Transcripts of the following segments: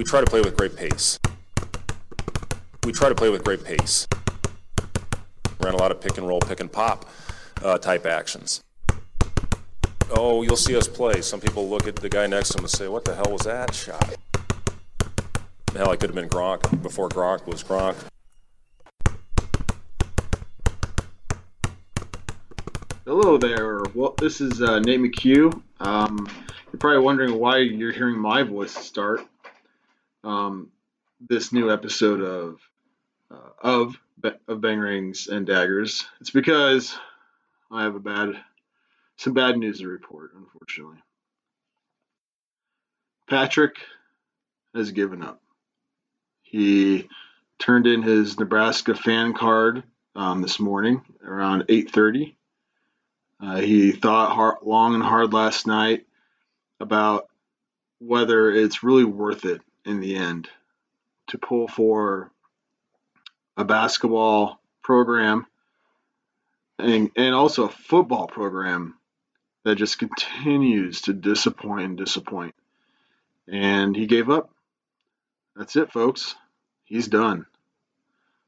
We try to play with great pace. We try to play with great pace. Ran a lot of pick and roll, pick and pop uh, type actions. Oh, you'll see us play. Some people look at the guy next to him and say, What the hell was that shot? Hell, I could have been Gronk before Gronk was Gronk. Hello there. Well, this is uh, Nate McHugh. Um, you're probably wondering why you're hearing my voice start um, this new episode of uh, of of Bang Rings and Daggers. It's because I have a bad some bad news to report, unfortunately. Patrick has given up. He turned in his Nebraska fan card um, this morning around 8:30. Uh, he thought hard, long and hard last night about whether it's really worth it in the end to pull for a basketball program and, and also a football program that just continues to disappoint and disappoint. And he gave up. That's it, folks. He's done.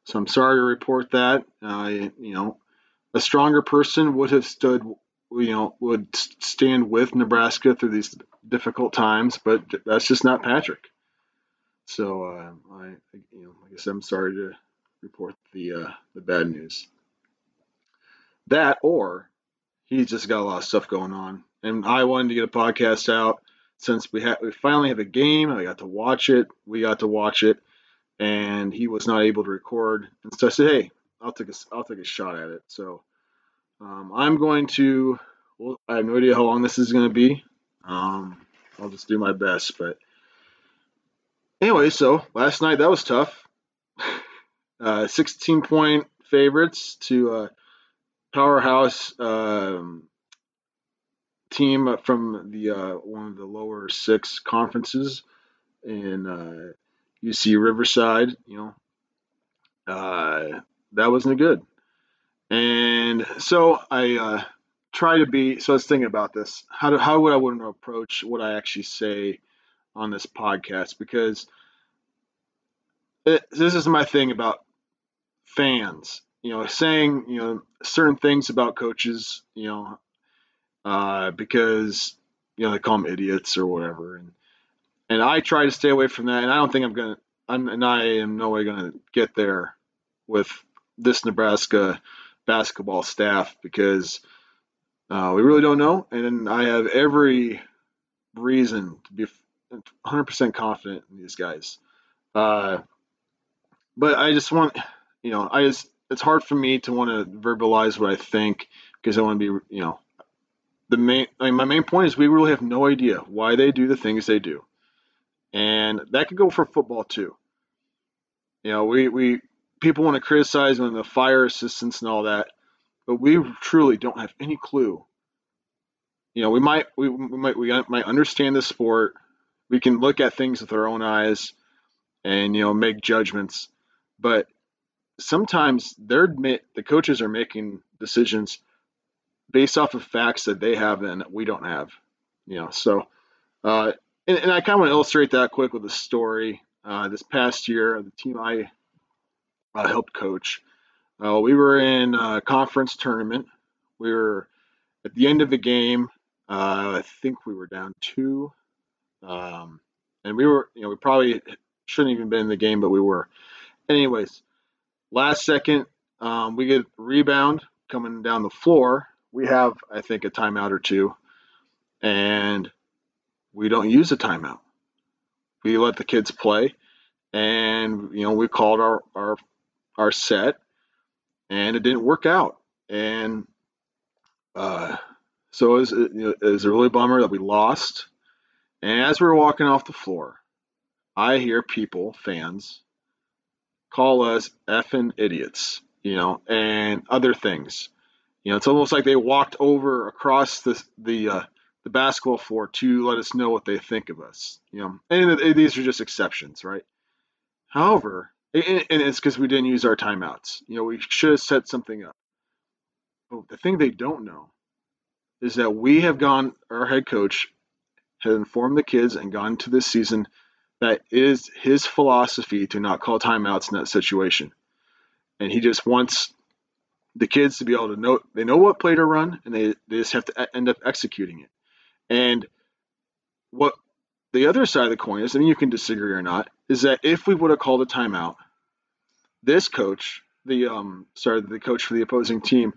So I'm sorry to report that. Uh, you know, a stronger person would have stood, you know, would stand with Nebraska through these difficult times, but that's just not Patrick. So uh, I, you know, I guess I'm sorry to report the uh, the bad news. That or he's just got a lot of stuff going on, and I wanted to get a podcast out since we had we finally have a game. I got to watch it. We got to watch it, and he was not able to record. And so I said, "Hey, I'll take a I'll take a shot at it." So um, I'm going to. Well, I have no idea how long this is going to be. Um, I'll just do my best, but anyway, so last night that was tough. Uh, 16 point favorites to a powerhouse um, team from the uh, one of the lower six conferences in uh, UC Riverside. You know, uh, that wasn't good. And so I uh, try to be. So I was thinking about this. How do how would I want to approach what I actually say on this podcast because it, this is my thing about fans. You know, saying you know certain things about coaches. You know, uh, because you know they call them idiots or whatever, and and I try to stay away from that. And I don't think I'm gonna. I'm and I am no way gonna get there with this Nebraska basketball staff because uh, we really don't know, and I have every reason to be 100% confident in these guys. Uh, but I just want, you know, I just, it's hard for me to want to verbalize what I think because I want to be, you know, the main, I mean, my main point is we really have no idea why they do the things they do. And that could go for football too. You know, we, we, people want to criticize when the fire assistants and all that, but we truly don't have any clue. You know, we might, we, we might, we might understand the sport we can look at things with our own eyes and you know make judgments. But sometimes they're the coaches are making decisions based off of facts that they have and we don't have you know. So uh, and, and, i kind of want to illustrate that quick with a story. Uh, this past year the team i uh, helped coach uh, we were in a conference tournament. We were at the end of the game uh, i think we were down two um, and we were, you know, we probably shouldn't even been in the game, but we were. Anyways, last second, um, we get rebound coming down the floor. We have, I think, a timeout or two, and we don't use a timeout. We let the kids play, and you know, we called our our our set, and it didn't work out, and uh, so it was, it was a really bummer that we lost. And as we are walking off the floor, I hear people, fans, call us effing idiots, you know, and other things. You know, it's almost like they walked over across the the uh, the basketball floor to let us know what they think of us. You know, and these are just exceptions, right? However, and it's because we didn't use our timeouts. You know, we should have set something up. But the thing they don't know is that we have gone, our head coach had informed the kids and gone to this season that is his philosophy to not call timeouts in that situation. And he just wants the kids to be able to know they know what play to run and they, they just have to end up executing it. And what the other side of the coin is, I mean, you can disagree or not, is that if we would have called a timeout, this coach, the um, sorry, the coach for the opposing team,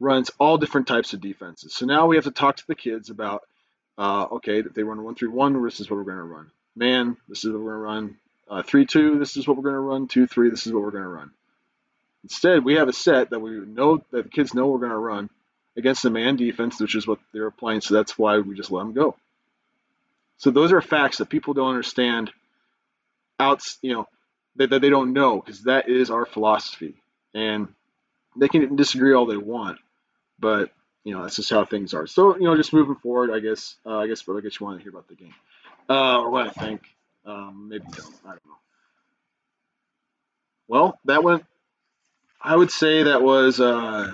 runs all different types of defenses. So now we have to talk to the kids about, uh, okay, they run one three one, this is what we're going to run. Man, this is what we're going to run. Uh, three two, this is what we're going to run. Two three, this is what we're going to run. Instead, we have a set that we know that the kids know we're going to run against the man defense, which is what they're playing. So that's why we just let them go. So those are facts that people don't understand. Out, you know, that, that they don't know because that is our philosophy, and they can disagree all they want, but you know that's just how things are. So you know, just moving forward, I guess. Uh, I guess, but I guess you want to hear about the game, uh, or what I think. Um, maybe don't. I don't know. Well, that went. I would say that was uh,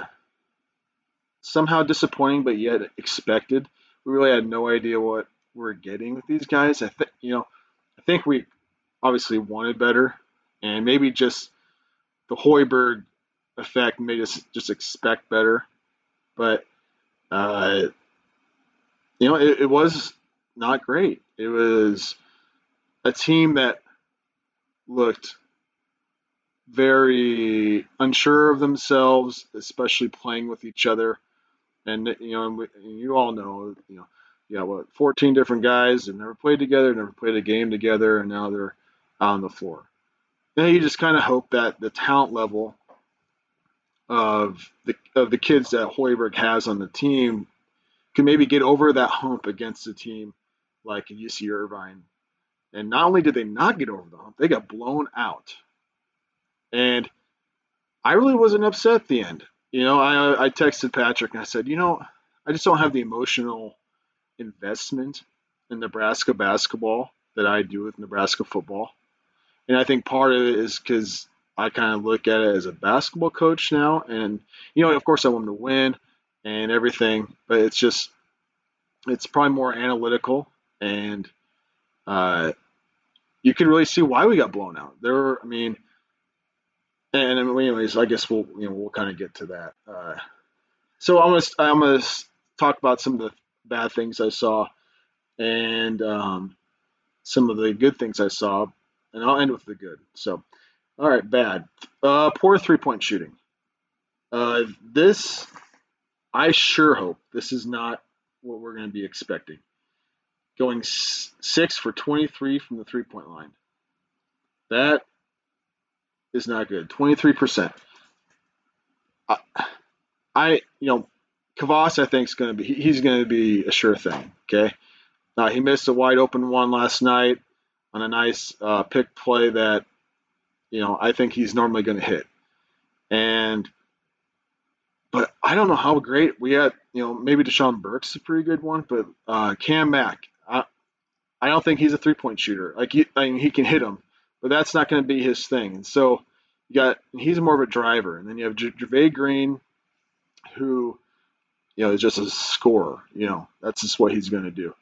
somehow disappointing, but yet expected. We really had no idea what we're getting with these guys. I think you know, I think we obviously wanted better, and maybe just the Hoiberg effect made us just expect better. But uh, you know, it, it was not great. It was a team that looked very unsure of themselves, especially playing with each other. And you know, and you all know, you know, you got what 14 different guys have never played together, never played a game together, and now they're on the floor. Then you just kind of hope that the talent level of the of the kids that Hoiberg has on the team can maybe get over that hump against a team like UC Irvine. And not only did they not get over the hump, they got blown out. And I really wasn't upset at the end. You know, I I texted Patrick and I said, you know, I just don't have the emotional investment in Nebraska basketball that I do with Nebraska football. And I think part of it is because I kind of look at it as a basketball coach now. And, you know, of course, I want them to win and everything, but it's just, it's probably more analytical. And uh, you can really see why we got blown out. There were, I mean, and anyways, I guess we'll, you know, we'll kind of get to that. Uh, so I'm gonna, I'm gonna talk about some of the bad things I saw and um, some of the good things I saw, and I'll end with the good. So, all right, bad. Uh, poor three point shooting. Uh, this, I sure hope this is not what we're going to be expecting. Going six for 23 from the three point line. That is not good. 23%. I, I you know, Kavas, I think, is going to be he's going to be a sure thing. Okay, uh, he missed a wide open one last night on a nice uh, pick play that you know I think he's normally going to hit, and but I don't know how great we had. You know, maybe Dachon Burke's a pretty good one, but uh, Cam Mack, I, I don't think he's a three point shooter. Like he, I mean, he can hit them, but that's not going to be his thing. And so you got he's more of a driver, and then you have J- Green, who you know, is just a scorer. You know, that's just what he's going to do.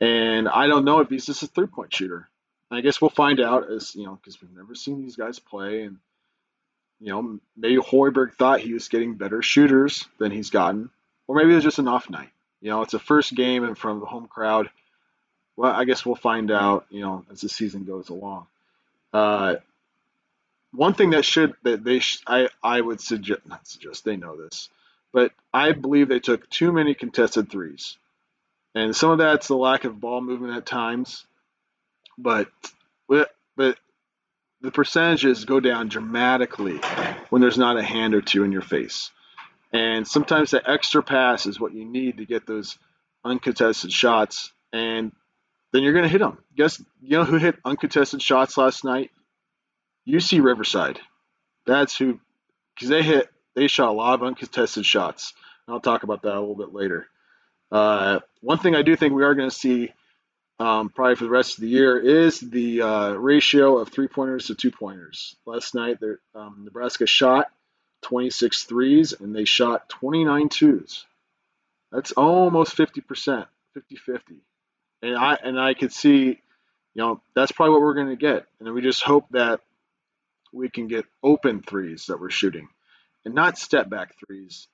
And I don't know if he's just a three point shooter. I guess we'll find out as you know, because we've never seen these guys play, and you know, maybe Hoiberg thought he was getting better shooters than he's gotten, or maybe it was just an off night. You know, it's a first game front of the home crowd. Well, I guess we'll find out. You know, as the season goes along. Uh, one thing that should that they sh- I I would suggest not suggest they know this but I believe they took too many contested threes. And some of that's the lack of ball movement at times, but but the percentages go down dramatically when there's not a hand or two in your face. And sometimes that extra pass is what you need to get those uncontested shots, and then you're going to hit them. Guess you know who hit uncontested shots last night? UC Riverside. That's who, because they hit they shot a lot of uncontested shots. And I'll talk about that a little bit later. Uh, one thing I do think we are going to see um, probably for the rest of the year is the uh, ratio of three pointers to two pointers. Last night, um, Nebraska shot 26 threes and they shot 29 twos. That's almost 50%, 50 50. And I, and I could see you know, that's probably what we're going to get. And we just hope that we can get open threes that we're shooting and not step back threes,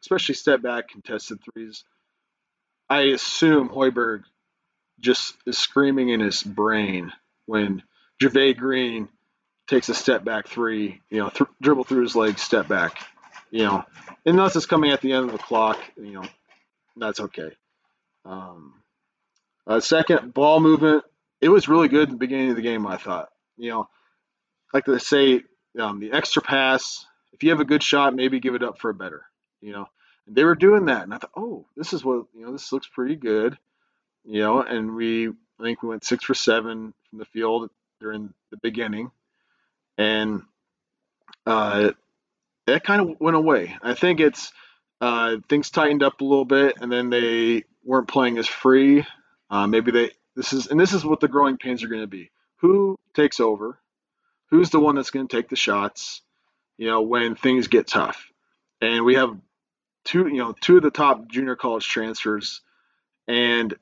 especially step back contested threes. I assume Hoiberg just is screaming in his brain when Jervay Green takes a step back three, you know, th- dribble through his legs, step back, you know, And unless it's coming at the end of the clock, you know, that's okay. Um, uh, second, ball movement. It was really good at the beginning of the game, I thought. You know, like they say, um, the extra pass, if you have a good shot, maybe give it up for a better, you know. And they were doing that. And I thought, oh, this is what, you know, this looks pretty good, you know. And we, I think we went six for seven from the field during the beginning. And uh, that kind of went away. I think it's, uh, things tightened up a little bit and then they weren't playing as free. Uh, maybe they, this is, and this is what the growing pains are going to be. Who takes over? Who's the one that's going to take the shots? You know, when things get tough. And we have two, you know, two of the top junior college transfers, and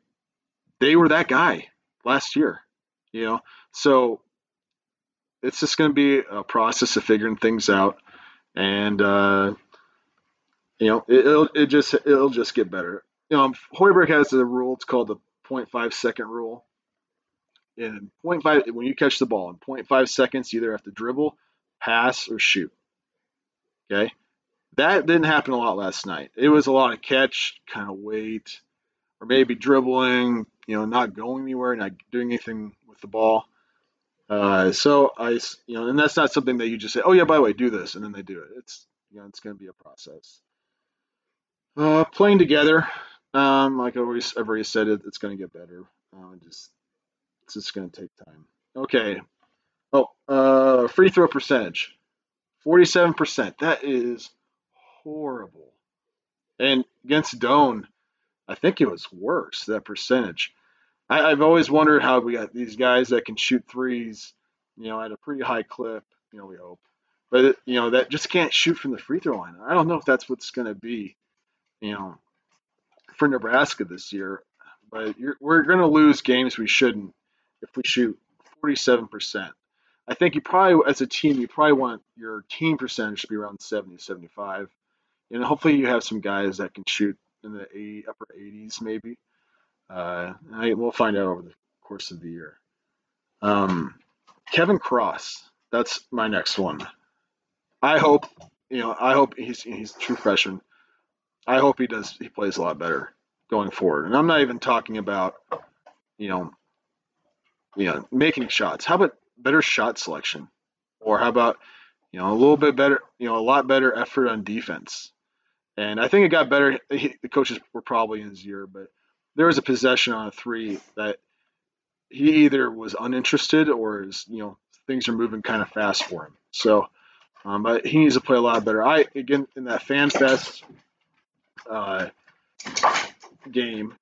they were that guy last year. You know, so it's just going to be a process of figuring things out, and uh, you know, it, will it just it'll just get better. You know, Hoiberg has a rule. It's called the 0.5 second rule. In 0.5, when you catch the ball in 0.5 seconds, you either have to dribble, pass, or shoot. Okay, that didn't happen a lot last night. It was a lot of catch, kind of wait, or maybe dribbling, you know, not going anywhere, not doing anything with the ball. Uh, so I, you know, and that's not something that you just say, oh yeah, by the way, do this, and then they do it. It's, you know, it's going to be a process. Uh, playing together, um, like I always, I've already said, it, it's going to get better. Uh, just, it's just going to take time. Okay. Oh, uh, free throw percentage, forty-seven percent. That is horrible. And against Doane, I think it was worse, that percentage. I, have always wondered how we got these guys that can shoot threes, you know, at a pretty high clip, you know, we hope. But, you know, that just can't shoot from the free throw line. I don't know if that's what's going to be, you know, for Nebraska this year. But we're going to lose games we shouldn't if we shoot 47%. I think you probably, as a team, you probably want your team percentage to be around 70, 75 and hopefully you have some guys that can shoot in the 80, upper 80s maybe. Uh, I, we'll find out over the course of the year. Um, Kevin Cross, that's my next one. I hope you know. I hope he's he's true freshman. I hope he does. He plays a lot better going forward. And I'm not even talking about you know, you know, making shots. How about better shot selection, or how about you know a little bit better, you know, a lot better effort on defense. And I think it got better. He, the coaches were probably in his ear, but there was a possession on a three that he either was uninterested or is, you know, things are moving kind of fast for him. So, um, but he needs to play a lot better. I, again, in that Fan Fest uh, game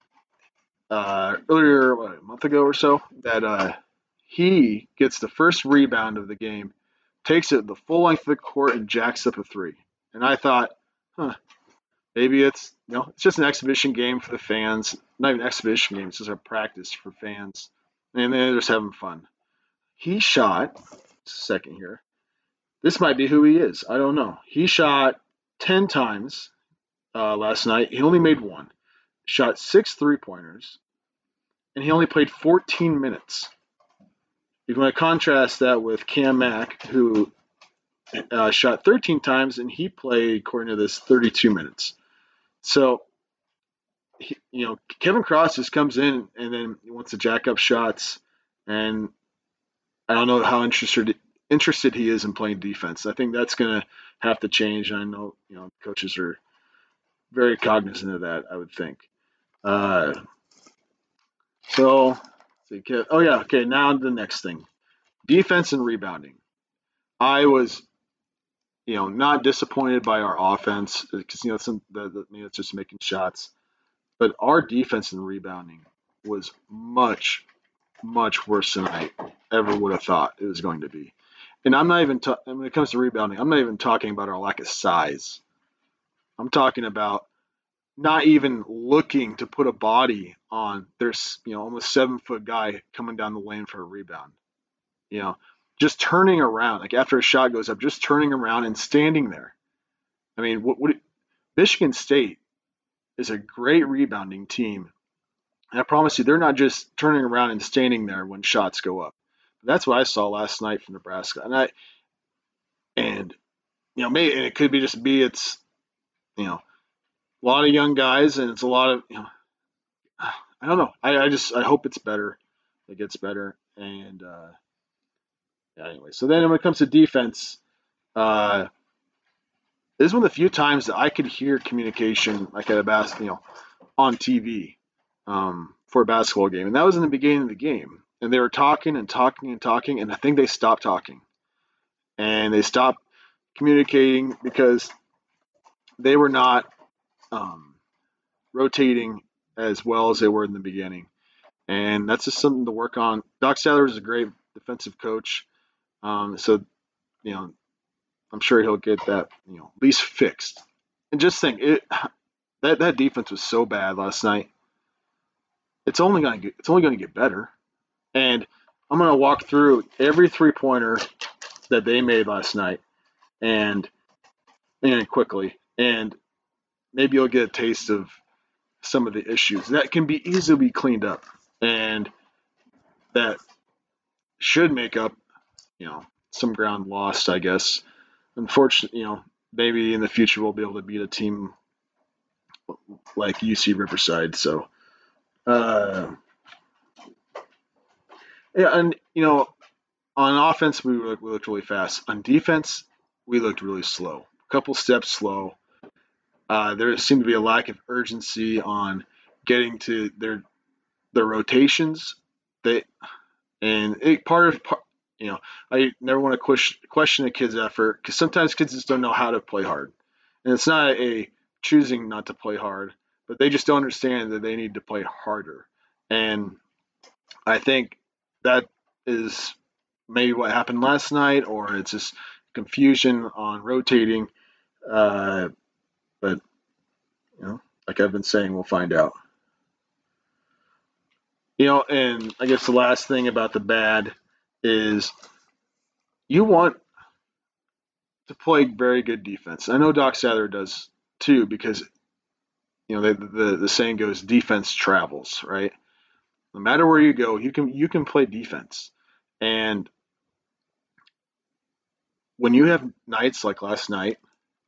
uh, earlier, what, a month ago or so, that uh, he gets the first rebound of the game, takes it the full length of the court, and jacks up a three. And I thought, huh, Maybe it's you know it's just an exhibition game for the fans. Not even an exhibition game. It's just a practice for fans, and they're just having fun. He shot. Second here. This might be who he is. I don't know. He shot ten times uh, last night. He only made one. Shot six three pointers, and he only played 14 minutes. You want to contrast that with Cam Mack, who uh, shot 13 times and he played, according to this, 32 minutes. So, he, you know, Kevin Cross just comes in and then he wants to jack up shots, and I don't know how interested interested he is in playing defense. I think that's going to have to change. I know you know coaches are very cognizant of that. I would think. Uh, so, oh yeah, okay. Now the next thing, defense and rebounding. I was you know, not disappointed by our offense because you know some the, the, you know, it's just making shots, but our defense and rebounding was much, much worse than I ever would have thought it was going to be. And I'm not even ta- when it comes to rebounding, I'm not even talking about our lack of size. I'm talking about not even looking to put a body on there's you know almost seven foot guy coming down the lane for a rebound. You know, just turning around like after a shot goes up, just turning around and standing there. I mean, what, what Michigan State is a great rebounding team. And I promise you, they're not just turning around and standing there when shots go up. That's what I saw last night from Nebraska, and I and you know, maybe and it could be just be it's you know a lot of young guys, and it's a lot of you know, I don't know. I, I just I hope it's better. It gets better, and uh, yeah. Anyway, so then when it comes to defense, uh, this is one of the few times that I could hear communication like at a bas- you know, on TV um, for a basketball game, and that was in the beginning of the game, and they were talking and talking and talking, and I think they stopped talking, and they stopped communicating because they were not um, rotating as well as they were in the beginning. And that's just something to work on. Doc Sadler is a great defensive coach. Um, so, you know, I'm sure he'll get that, you know, at least fixed. And just think, it that that defense was so bad last night. It's only gonna get it's only gonna get better. And I'm gonna walk through every three pointer that they made last night, and and quickly, and maybe you'll get a taste of some of the issues that can be easily cleaned up and that should make up, you know, some ground lost, I guess. Unfortunately, you know, maybe in the future we'll be able to beat a team like UC Riverside. So, uh, yeah, and you know, on offense we looked, we looked really fast. On defense, we looked really slow. A couple steps slow. Uh, there seemed to be a lack of urgency on getting to their their rotations. They and it, part of you know I never want to question question a kid's effort because sometimes kids just don't know how to play hard, and it's not a choosing not to play hard, but they just don't understand that they need to play harder. And I think that is maybe what happened last night, or it's just confusion on rotating. Uh, but you know, like I've been saying, we'll find out. You know, and I guess the last thing about the bad is you want to play very good defense. I know Doc Sadler does too because you know the, the the saying goes defense travels, right? No matter where you go, you can you can play defense. And when you have nights like last night,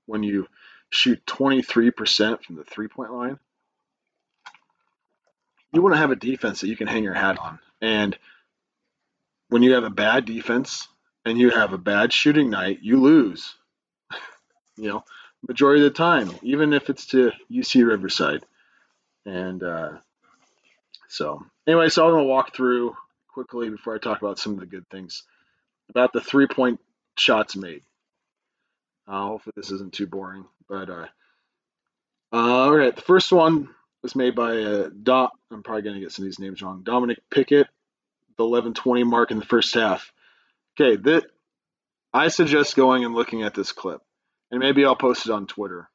when you shoot 23% from the three point line, you want to have a defense that you can hang your hat on. And when you have a bad defense and you have a bad shooting night, you lose. you know, majority of the time, even if it's to UC Riverside. And uh, so, anyway, so I'm going to walk through quickly before I talk about some of the good things about the three point shots made. Uh, hopefully, this isn't too boring. But uh, uh, all right, the first one was made by uh, Dot. I'm probably going to get some of these names wrong. Dominic Pickett, the 11:20 mark in the first half. Okay, that I suggest going and looking at this clip, and maybe I'll post it on Twitter.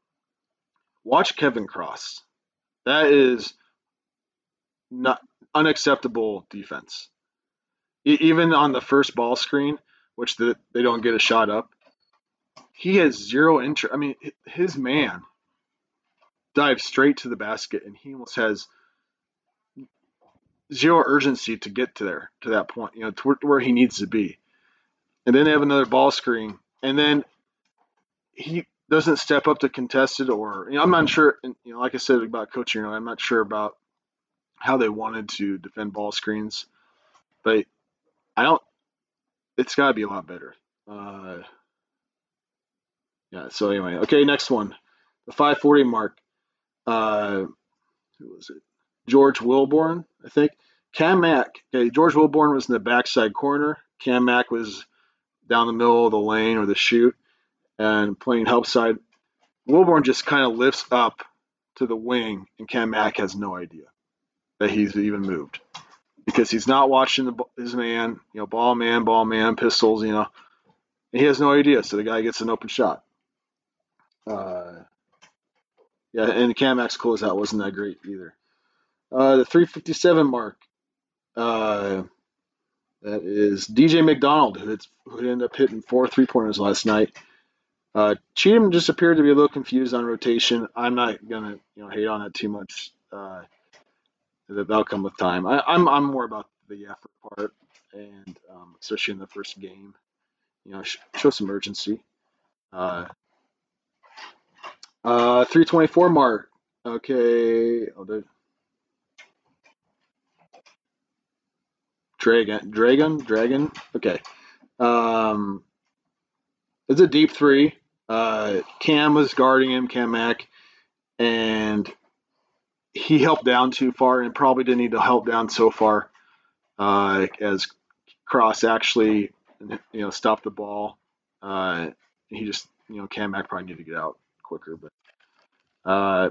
Watch Kevin Cross. That is not unacceptable defense. E- even on the first ball screen, which the, they don't get a shot up, he has zero interest. I mean, his man dives straight to the basket, and he almost has zero urgency to get to there to that point. You know, to where he needs to be. And then they have another ball screen, and then he doesn't step up to contested, or you know, I'm not sure. You know, like I said about coaching, I'm not sure about how they wanted to defend ball screens, but I don't. It's got to be a lot better. Uh, yeah. So anyway, okay, next one, the 540 mark. Uh, who was it? George Wilborn, I think. Cam Mack. Okay, George Wilborn was in the backside corner. Cam Mack was down the middle of the lane or the shoot and playing help side. Wilborn just kind of lifts up to the wing, and Cam Mack has no idea that he's even moved because he's not watching the, his man, you know, ball man, ball man, pistols, you know. And he has no idea, so the guy gets an open shot. Uh, Yeah, and Cam Mack's closeout wasn't that great either. Uh, the 357 mark. Uh, that is DJ McDonald, who, who ended up hitting four three pointers last night. Uh, Cheatham just appeared to be a little confused on rotation. I'm not gonna you know hate on that too much. Uh, that'll come with time. I, am I'm, I'm more about the effort part, and um, especially in the first game, you know, sh- show some urgency. Uh, uh, 324 mark. Okay. Oh, Dragon, Dragon, Dragon. Okay. Um, it's a deep three. Uh, Cam was guarding him, Cam Mack, and he helped down too far and probably didn't need to help down so far uh, as Cross actually, you know, stopped the ball. Uh, he just, you know, Cam Mack probably needed to get out quicker. But uh,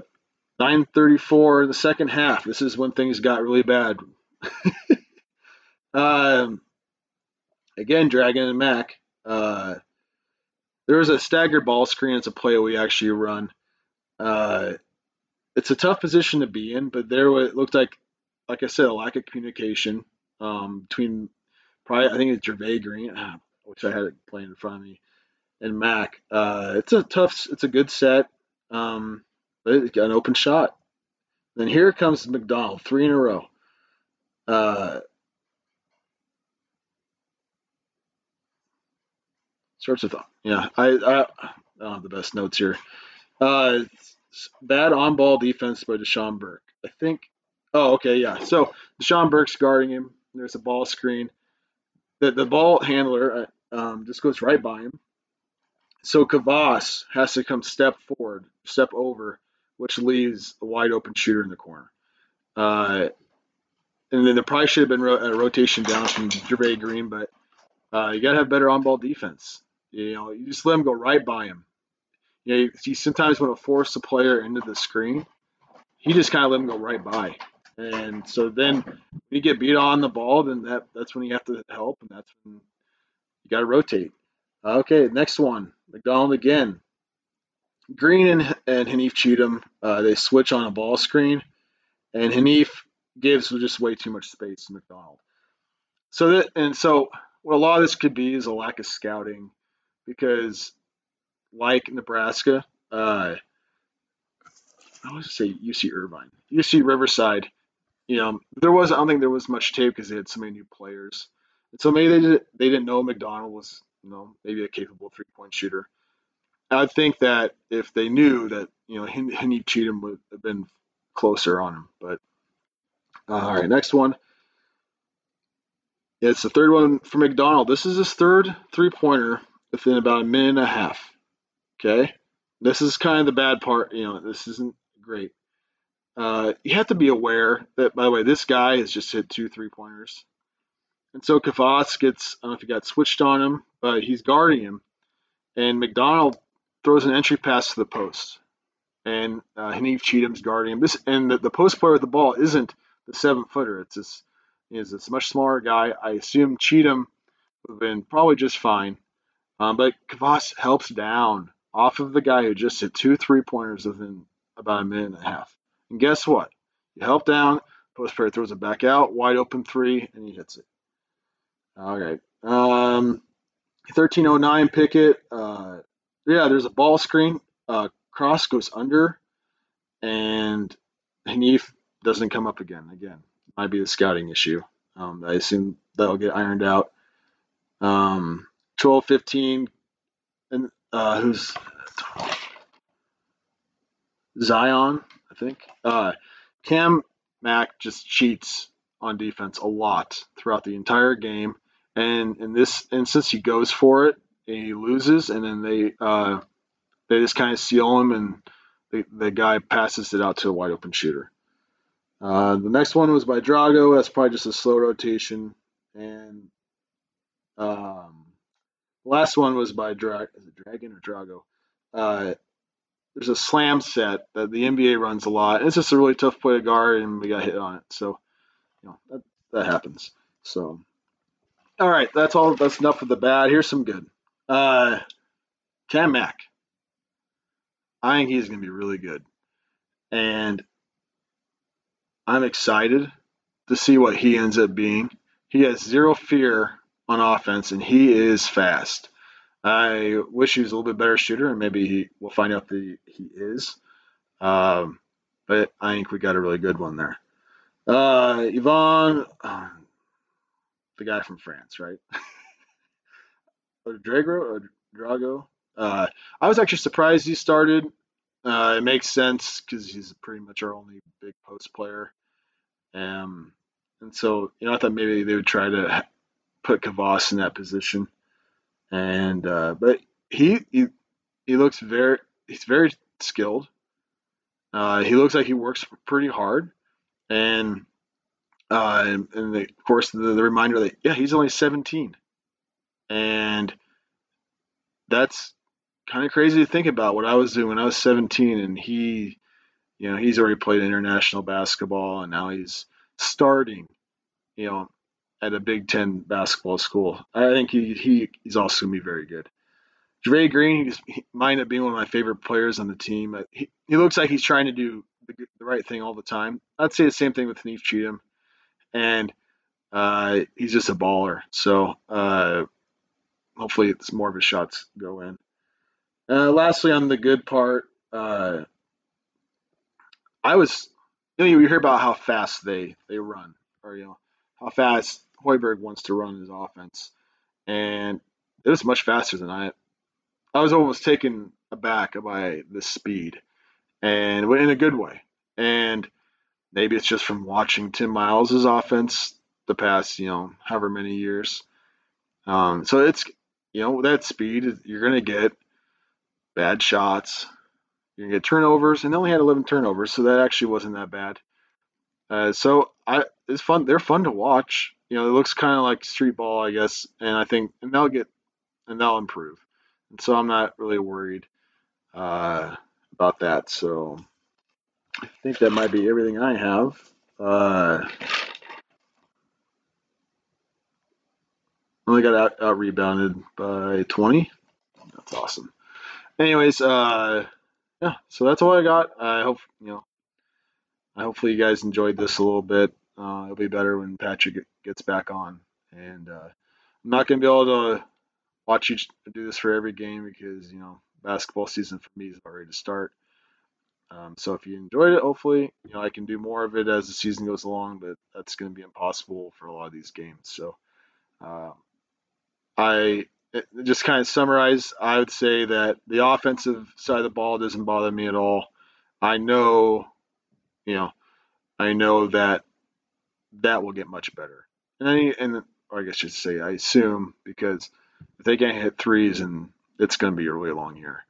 9:34 in the second half. This is when things got really bad. um, again, Dragon and Mack. Uh, there was a staggered ball screen. It's a play we actually run. Uh, it's a tough position to be in, but there it looked like, like I said, a lack of communication um, between probably I think it's Jervay Green, ah, I I had it playing in front of me, and Mack. Uh, it's a tough, it's a good set, um, but it got an open shot. Then here comes McDonald, three in a row. Uh, starts with yeah. I, I, I don't have the best notes here. Uh, bad on ball defense by Dachon Burke. I think. Oh, okay, yeah. So Dachon Burke's guarding him. There's a ball screen. The the ball handler uh, um, just goes right by him. So Kavas has to come step forward, step over, which leaves a wide open shooter in the corner. Uh, and then there probably should have been a rotation down from Jervay Green, but uh, you got to have better on ball defense. You know, you just let him go right by him you, know, you sometimes want to force the player into the screen. He just kind of let him go right by. And so then when you get beat on the ball, then that that's when you have to help, and that's when you got to rotate. Okay, next one, McDonald again. Green and, and Haanif Cheatham, uh, they switch on a ball screen, and Haanif gives just way too much space to McDonald. So that and so what a lot of this could be is a lack of scouting, because like Nebraska, uh, I to say UC Irvine, UC Riverside. You know, there was I don't think there was much tape because they had so many new players, and so maybe they did, they didn't know McDonald was you know maybe a capable three point shooter. I think that if they knew that you know Haanif Cheatham would have been closer on him. But uh, all right, next one. It's the third one for McDonald. This is his third three pointer within about a minute and a half. Okay. This is kind of the bad part. You know, this isn't great. Uh, you have to be aware that, by the way, this guy has just hit two three pointers. And so Kavas gets, I don't know if he got switched on him, but he's guarding him. And McDonald throws an entry pass to the post. And uh, Haanif Cheatham's guarding him. This And the, the post player with the ball isn't the seven footer. It's this, is this much smaller guy. I assume Cheatham would have been probably just fine. Um, but Kavas helps down off of the guy who just hit two three pointers within about a minute and a half. And guess what? You help down, post player throws it back out, wide open three, and he hits it. All right. Um, 1309 Pickett. Uh, yeah, there's a ball screen. Uh, cross goes under, and Haanif doesn't come up again. Again, might be the scouting issue. Um, I assume that'll get ironed out. Um, 12-15, and uh, who's Zion, I think. Uh, Cam Mack just cheats on defense a lot throughout the entire game, and in this instance, he goes for it and he loses, and then they uh, they just kind of seal him, and the, the guy passes it out to a wide open shooter. Uh, the next one was by Drago. That's probably just a slow rotation, and um, last one was by Dra- Dragon or Drago. Uh, there's a slam set that the NBA runs a lot. And it's just a really tough play to guard, and we got hit on it. So, you know, that, that happens. So, all right, that's all. That's enough of the bad. Here's some good. Uh, Cam Mack. I think he's going to be really good. and I'm excited to see what he ends up being. He has zero fear on offense, and he is fast. I wish he was a little bit better shooter, and maybe he, we'll find out that he is. Um, but I think we got a really good one there. Uh, Yvan, uh, the guy from France, right? Drago Drago. Uh, I was actually surprised he started. Uh, it makes sense because he's pretty much our only big post player. Um, and so, you know, I thought maybe they would try to put Kavas in that position. And uh, but he, he he looks very he's very skilled. Uh, he looks like he works pretty hard, and uh, and, the, of course the, the reminder that yeah he's only 17, and that's kind of crazy to think about what I was doing when I was 17, and he, you know, he's already played international basketball, and now he's starting, you know, at a Big Ten basketball school. I think he, he he's also gonna be very good. Dre Green, he might up being one of my favorite players on the team. He, he looks like he's trying to do the, the right thing all the time. I'd say the same thing with Neef Cheatham, and uh, he's just a baller. So uh, hopefully, it's more of his shots go in. Uh, lastly, on the good part, uh, I was you know you hear about how fast they they run, or you know how fast Hoiberg wants to run his offense, and it was much faster than I. I was almost taken aback by the speed, and in a good way. And maybe it's just from watching Tim Miles' offense the past, you know, however many years. Um, so it's, you know, that speed, you're going to get bad shots. You're going to get turnovers, and they only had 11 turnovers, so that actually wasn't that bad. Uh, so I, it's fun. They're fun to watch. You know, it looks kind of like street ball, I guess, and I think, and they'll get, and they'll improve. And so I'm not really worried uh, about that. So I think that might be everything I have. Uh, only got out, out rebounded by 20. That's awesome. Anyways, uh, yeah, so that's all I got. I hope, you know, hopefully you guys enjoyed this a little bit. Uh, it'll be better when Patrick gets back on. And uh, I'm not going to be able to watch you do this for every game because, you know, basketball season for me is about ready to start. Um, so if you enjoyed it, hopefully, you know, I can do more of it as the season goes along, but that's going to be impossible for a lot of these games. So uh, I just kind of summarize, I would say that the offensive side of the ball doesn't bother me at all. I know, you know, I know that that will get much better. And then, and I guess I should say, I assume because if they can't hit threes, and it's going to be a really long year.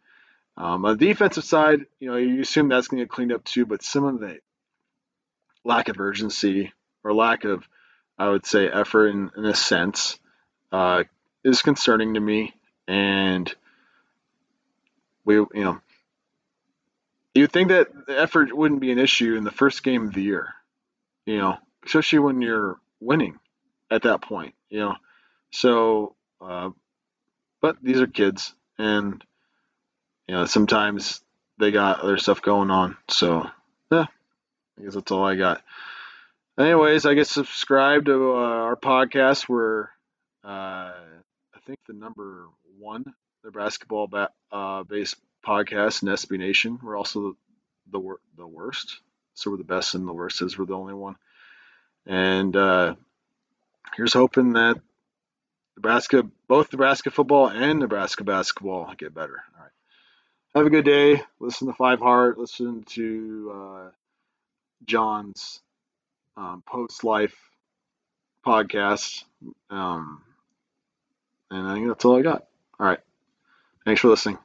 Um, on the defensive side, you know, you assume that's going to get cleaned up too, but some of the lack of urgency or lack of, I would say, effort in, in a sense uh, is concerning to me. And we, you know, you'd think that the effort wouldn't be an issue in the first game of the year, you know, especially when you're winning at that point, you know. So, uh, but these are kids, and you know, sometimes they got other stuff going on. So, yeah, I guess that's all I got. Anyways, I guess subscribe to uh, our podcast. We're, uh, I think, the number one the basketball ba- uh, based podcast in SB Nation. We're also the the, the worst. So we're the best and the worst is we're the only one. And uh, here's hoping that Nebraska, both Nebraska football and Nebraska basketball get better. All right. Have a good day. Listen to Five Heart. Listen to uh, John's um, post life podcast. Um, and I think that's all I got. All right. Thanks for listening.